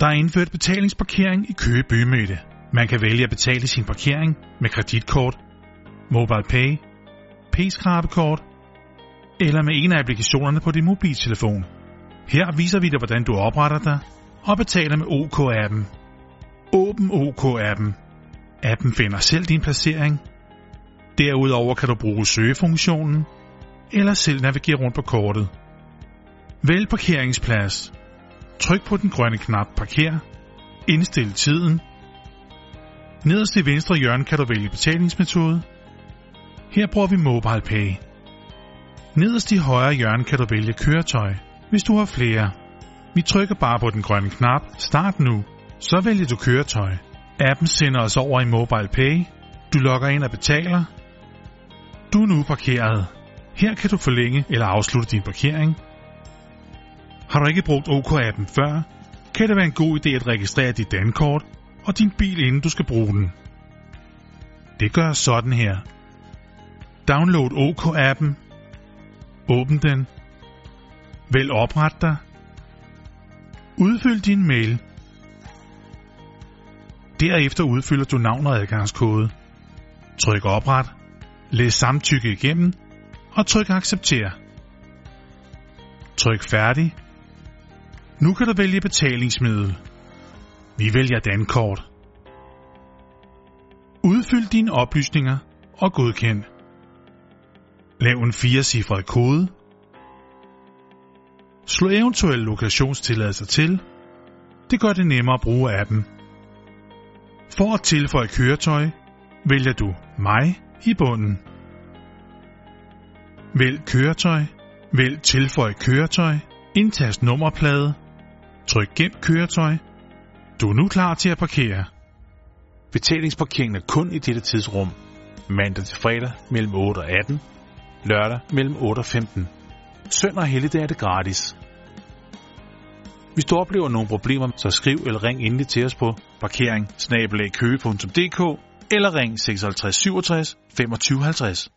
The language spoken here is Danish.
Der er indført betalingsparkering i Køge bymidte. Man kan vælge at betale sin parkering med kreditkort, mobile pay, p-skrabekort eller med en af applikationerne på din mobiltelefon. Her viser vi dig, hvordan du opretter dig og betaler med OK-appen. Åbn OK-appen. Appen finder selv din placering. Derudover kan du bruge søgefunktionen eller selv navigere rundt på kortet. Vælg parkeringsplads. Tryk på den grønne knap Parker. Indstil tiden. Nederst i venstre hjørne kan du vælge betalingsmetode. Her bruger vi MobilePay. Nederst i højre hjørne kan du vælge køretøj, hvis du har flere. Vi trykker bare på den grønne knap Start nu, så vælger du køretøj. Appen sender os over i MobilePay. Du logger ind og betaler. Du er nu parkeret. Her kan du forlænge eller afslutte din parkering. Har du ikke brugt OK-appen før, kan det være en god idé at registrere dit dankort og din bil, inden du skal bruge den. Det gør sådan her. Download OK-appen. Åbn den. Vælg opret dig. Udfyld din mail. Derefter udfylder du navn og adgangskode. Tryk opret. Læs samtykke igennem og tryk accepter. Tryk færdig. Nu kan du vælge betalingsmiddel. Vi vælger dankort. Udfyld dine oplysninger og godkend. Lav en firecifret kode. Slå eventuelle lokationstilladelser til. Det gør det nemmere at bruge appen. For at tilføje køretøj, vælger du mig i bunden. Vælg køretøj. Vælg tilføj køretøj. Indtast nummerplade. Tryk gem køretøj. Du er nu klar til at parkere. Betalingsparkeringen er kun i dette tidsrum. Mandag til fredag mellem 8 og 18. Lørdag mellem 8 og 15. Søndag og helligdag er det gratis. Hvis du oplever nogle problemer, så skriv eller ring endelig til os på parkering eller ring 56 67 25 50.